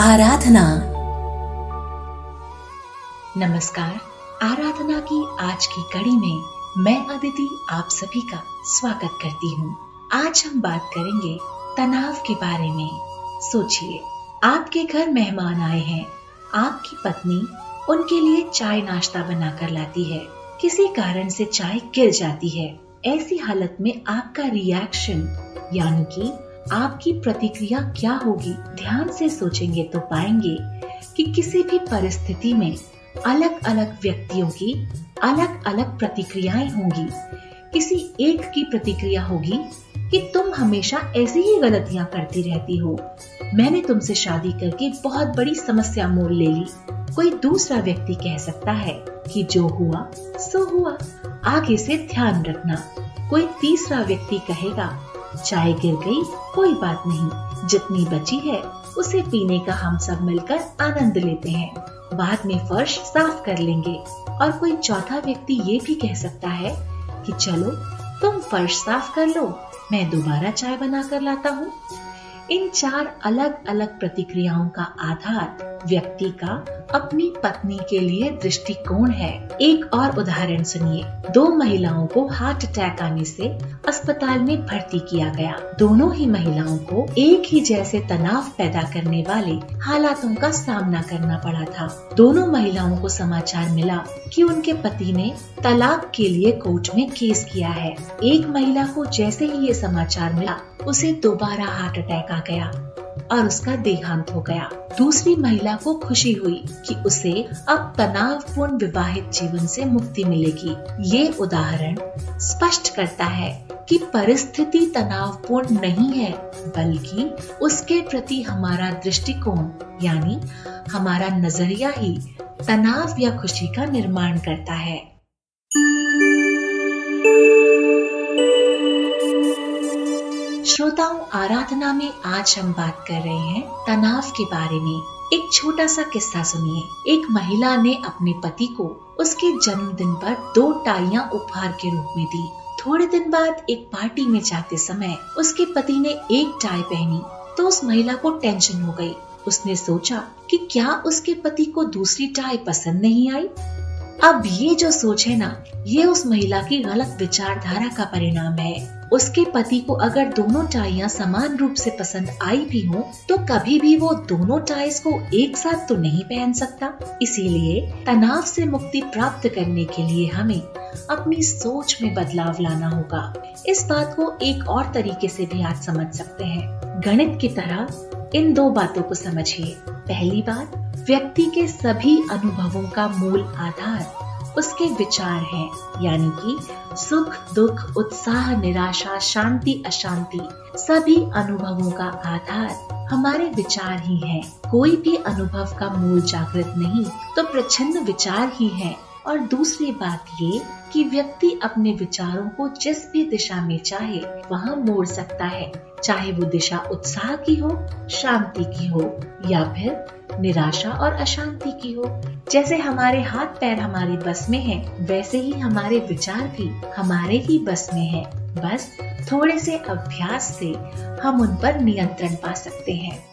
आराधना। नमस्कार। आराधना की आज की कड़ी में मैं अदिति आप सभी का स्वागत करती हूँ। आज हम बात करेंगे तनाव के बारे में। सोचिए, आपके घर मेहमान आए हैं। आपकी पत्नी उनके लिए चाय नाश्ता बनाकर लाती है। किसी कारण से चाय गिर जाती है। ऐसी हालत में आपका रिएक्शन यानी कि आपकी प्रतिक्रिया क्या होगी? ध्यान से सोचेंगे तो पाएँगे कि किसी भी परिस्थिति में अलग अलग व्यक्तियों की अलग अलग प्रतिक्रियाएँ होंगी। किसी एक की प्रतिक्रिया होगी कि तुम हमेशा ऐसी ही गलतियाँ करती रहती हो। मैंने तुमसे शादी करके बहुत बड़ी समस्या मोल ले ली। कोई दूसरा व्यक्ति कह सकता है कि जो हुआ, सो हुआ। आगे से ध्यान रखना। कोई तीसरा व्यक्ति कहेगा चाय गिर गई, कोई बात नहीं। जितनी बची है, उसे पीने का हम सब मिलकर आनंद लेते हैं। बाद में फर्श साफ़ कर लेंगे। और कोई चौथा व्यक्ति ये भी कह सकता है कि चलो, तुम फर्श साफ़ कर लो, मैं दोबारा चाय बना कर लाता हूँ। इन चार अलग अलग प्रतिक्रियाओं का आधार व्यक्ति का अपनी पत्नी के लिए दृष्टिकोण है। एक और उदाहरण सुनिए। दो महिलाओं को हार्ट अटैक आने से अस्पताल में भर्ती किया गया। दोनों ही महिलाओं को एक ही जैसे तनाव पैदा करने वाले हालातों का सामना करना पड़ा था। दोनों महिलाओं को समाचार मिला कि उनके पति ने तलाक के लिए कोर्ट में केस किया है। एक महिला को जैसे ही ये समाचार मिला, उसे दोबारा हार्ट अटैक आ गया। और उसका देहांत हो गया। दूसरी महिला को खुशी हुई कि उसे अब तनावपूर्ण विवाहित जीवन से मुक्ति मिलेगी। ये उदाहरण स्पष्ट करता है कि परिस्थिति तनावपूर्ण नहीं है, बल्कि उसके प्रति हमारा दृष्टिकोण, यानी हमारा नज़रिया ही तनाव या खुशी का निर्माण करता है। श्रोताओं, आराधना में आज हम बात कर रहे हैं तनाव के बारे में। एक छोटा सा किस्सा सुनिए। एक महिला ने अपने पति को उसके जन्मदिन पर दो टाइयाँ उपहार के रूप में दी। थोड़े दिन बाद एक पार्टी में जाते समय उसके पति ने एक टाई पहनी तो उस महिला को टेंशन हो गई। उसने सोचा कि क्या उसके पति को दूसरी टाई पसंद नहीं आई? अब ये जो सोच है ना, ये उस महिला की गलत विचारधारा का परिणाम है। उसके पति को अगर दोनों टाइयाँ समान रूप से पसंद आई भी हो तो कभी भी वो दोनों टाइज को एक साथ तो नहीं पहन सकता। इसीलिए तनाव से मुक्ति प्राप्त करने के लिए हमें अपनी सोच में बदलाव लाना होगा। इस बात को एक और तरीके से भी आज समझ सकते हैं। गणित की तरह, इन दो बातों को समझिए। पहली बात, व्यक्ति के सभी अनुभवों का मूल आधार उसके विचार हैं, यानी कि सुख, दुख, उत्साह, निराशा, शांति, अशांति, सभी अनुभवों का आधार हमारे विचार ही है। कोई भी अनुभव का मूल जागृत नहीं तो प्रचंड विचार ही है। और दूसरी बात ये कि व्यक्ति अपने विचारों को जिस भी दिशा में चाहे, वहाँ मोड़ सकता है। चाहे वो दिशा उत्साह की हो, शांति की हो, या फिर निराशा और अशांति की हो। जैसे हमारे हाथ पैर हमारे बस में है, वैसे ही हमारे विचार भी हमारे ही बस में है। बस थोड़े से अभ्यास से हम उन पर नियंत्रण पा सकते हैं।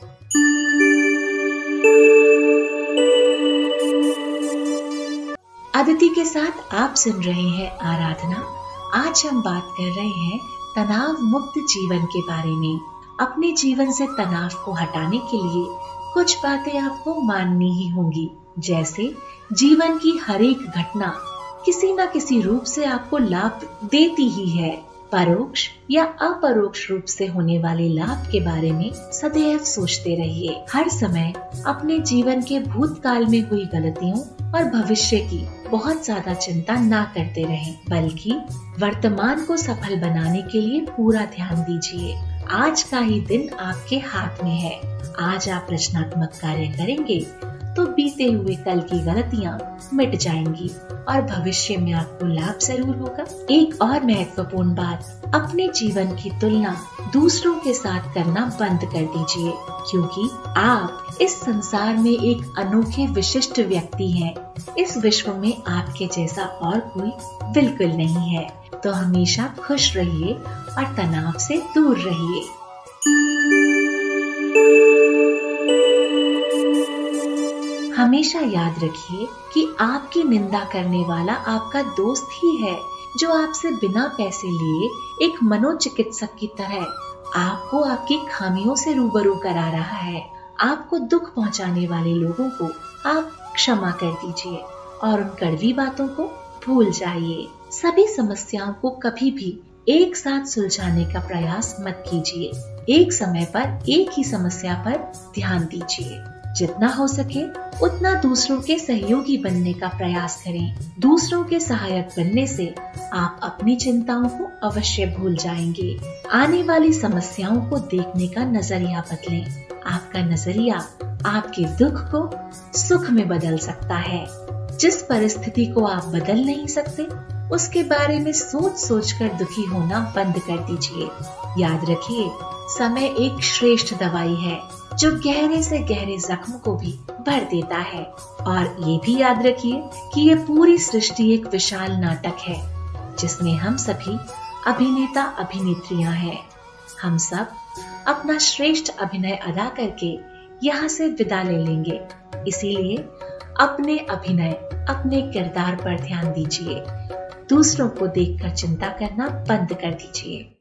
अदिति के साथ आप सुन रहे हैं आराधना। आज हम बात कर रहे हैं तनाव मुक्त जीवन के बारे में। अपने जीवन से तनाव को हटाने के लिए कुछ बातें आपको माननी ही होंगी। जैसे, जीवन की हर एक घटना किसी न किसी रूप से आपको लाभ देती ही है। परोक्ष या अपरोक्ष रूप से होने वाले लाभ के बारे में सदैव सोचते रहिए। हर समय अपने जीवन के भूतकाल में हुई गलतियों और भविष्य की बहुत ज़्यादा चिंता ना करते रहें, बल्कि वर्तमान को सफल बनाने के लिए पूरा ध्यान दीजिए। आज का ही दिन आपके हाथ में है। आज आप रचनात्मक कार्य करेंगे तो बीते हुए कल की गलतियाँ मिट जाएँगी और भविष्य में आपको लाभ ज़रूर होगा। एक और महत्वपूर्ण बात, अपने जीवन की तुलना दूसरों के साथ करना बंद कर दीजिए, क्योंकि आप इस संसार में एक अनोखे विशिष्ट व्यक्ति हैं। इस विश्व में आपके जैसा और कोई बिल्कुल नहीं है। तो हमेशा खुश रहिए और तनाव से दूर रहिए। हमेशा याद रखिए कि आपकी निंदा करने वाला आपका दोस्त ही है, जो आपसे बिना पैसे लिए एक मनोचिकित्सक की तरह आपको आपकी खामियों से रूबरू करा रहा है। आपको दुख पहुँचाने वाले लोगों को आप क्षमा कर दीजिए और उन कड़वी बातों को भूल जाइए। सभी समस्याओं को कभी भी एक साथ सुलझाने का प्रयास मत कीजिए। एक समय पर एक ही समस्या पर ध्यान दीजिए। जितना हो सके उतना दूसरों के सहयोगी बनने का प्रयास करें। दूसरों के सहायक बनने से आप अपनी चिंताओं को अवश्य भूल जाएँगे। आने वाली समस्याओं को देखने का नज़रिया बदलें। आपका नज़रिया आपके दुख को सुख में बदल सकता है। जिस परिस्थिति को आप बदल नहीं सकते, उसके बारे में सोच सोच कर दुखी होना बंद कर दीजिए। याद रखिए, समय एक श्रेष्ठ दवाई है। जो गहरे से गहरे जख्म को भी भर देता है। और ये भी याद रखिए कि ये पूरी सृष्टि एक विशाल नाटक है, जिसमें हम सभी अभिनेता अभिनेत्रियाँ हैं। हम सब अपना श्रेष्ठ अभिनय अदा करके यहाँ से विदा ले लेंगे। इसीलिए अपने अभिनय, अपने किरदार पर ध्यान दीजिए। दूसरों को देखकर चिंता करना बंद कर दीजिए।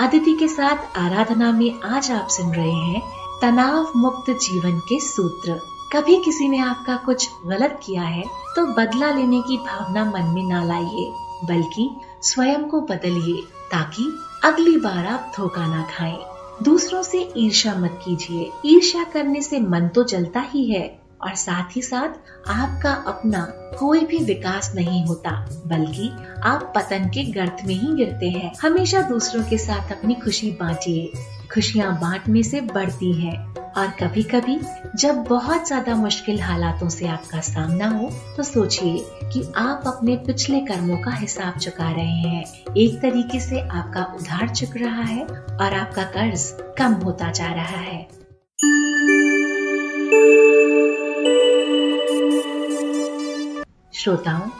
अदिति के साथ आराधना में आज आप सुन रहे हैं तनाव मुक्त जीवन के सूत्र। कभी किसी ने आपका कुछ गलत किया है तो बदला लेने की भावना मन में ना लाइए, बल्कि स्वयं को बदलिए, ताकि अगली बार आप धोखा ना खाएँ। दूसरों से ईर्ष्या मत कीजिए। ईर्ष्या करने से मन तो जलता ही है। और साथ ही साथ आपका अपना कोई भी विकास नहीं होता, बल्कि आप पतन के गर्त में ही गिरते हैं। हमेशा दूसरों के साथ अपनी खुशी बांटिए। खुशियाँ बांटने से बढ़ती है। और कभी कभी जब बहुत ज़्यादा मुश्किल हालातों से आपका सामना हो तो सोचिए कि आप अपने पिछले कर्मों का हिसाब चुका रहे हैं। एक तरीके से आपका उधार चुक रहा है और आपका कर्ज कम होता जा रहा है। श्रोताओं,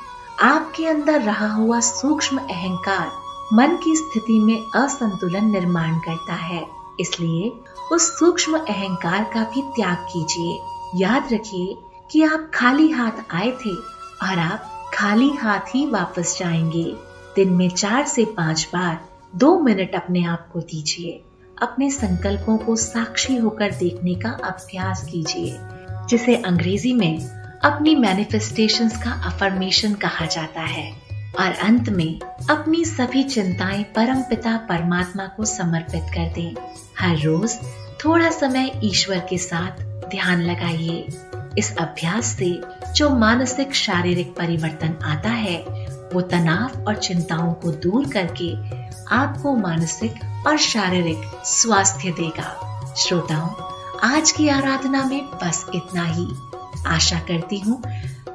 आपके अंदर रहा हुआ सूक्ष्म अहंकार मन की स्थिति में असंतुलन निर्माण करता है। इसलिए उस सूक्ष्म अहंकार का भी त्याग कीजिए। याद रखिए कि आप खाली हाथ आए थे और आप खाली हाथ ही वापस जाएँगे। दिन में चार से पाँच बार दो मिनट अपने आप को दीजिए। अपने संकल्पों को साक्षी होकर देखने का अभ्यास कीजिए, जिसे अंग्रेज़ी में अपनी मैनिफेस्टेशंस का अफर्मेशन कहा जाता है और अंत में अपनी सभी चिंताएँ परम पिता परमात्मा को समर्पित कर दें। हर रोज थोड़ा समय ईश्वर के साथ ध्यान लगाइए। इस अभ्यास से जो मानसिक शारीरिक परिवर्तन आता है, वो तनाव और चिंताओं को दूर करके आपको मानसिक और शारीरिक स्वास्थ्य देगा। श्रोताओं, आज की आराधना में बस इतना ही। आशा करती हूँ,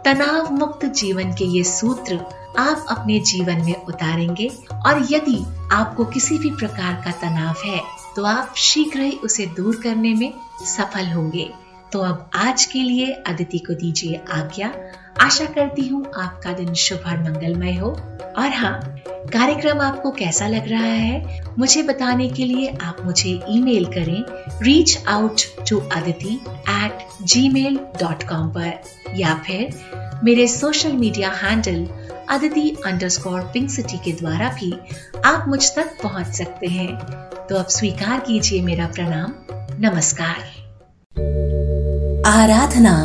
तनाव मुक्त जीवन के ये सूत्र आप अपने जीवन में उतारेंगे। और यदि आपको किसी भी प्रकार का तनाव है तो आप शीघ्र ही उसे दूर करने में सफल होंगे। तो अब आज के लिए अदिति को दीजिए आज्ञा। आशा करती हूँ आपका दिन शुभ और मंगलमय हो। और हाँ कार्यक्रम आपको कैसा लग रहा है, मुझे बताने के लिए आप मुझे ईमेल करें। Reach out to Aditi at gmail dot com पर, या फिर मेरे social media handle Aditi underscore pink city के द्वारा भी आप मुझ तक पहुँच सकते हैं। तो अब स्वीकार कीजिए मेरा प्रणाम। नमस्कार। आराधना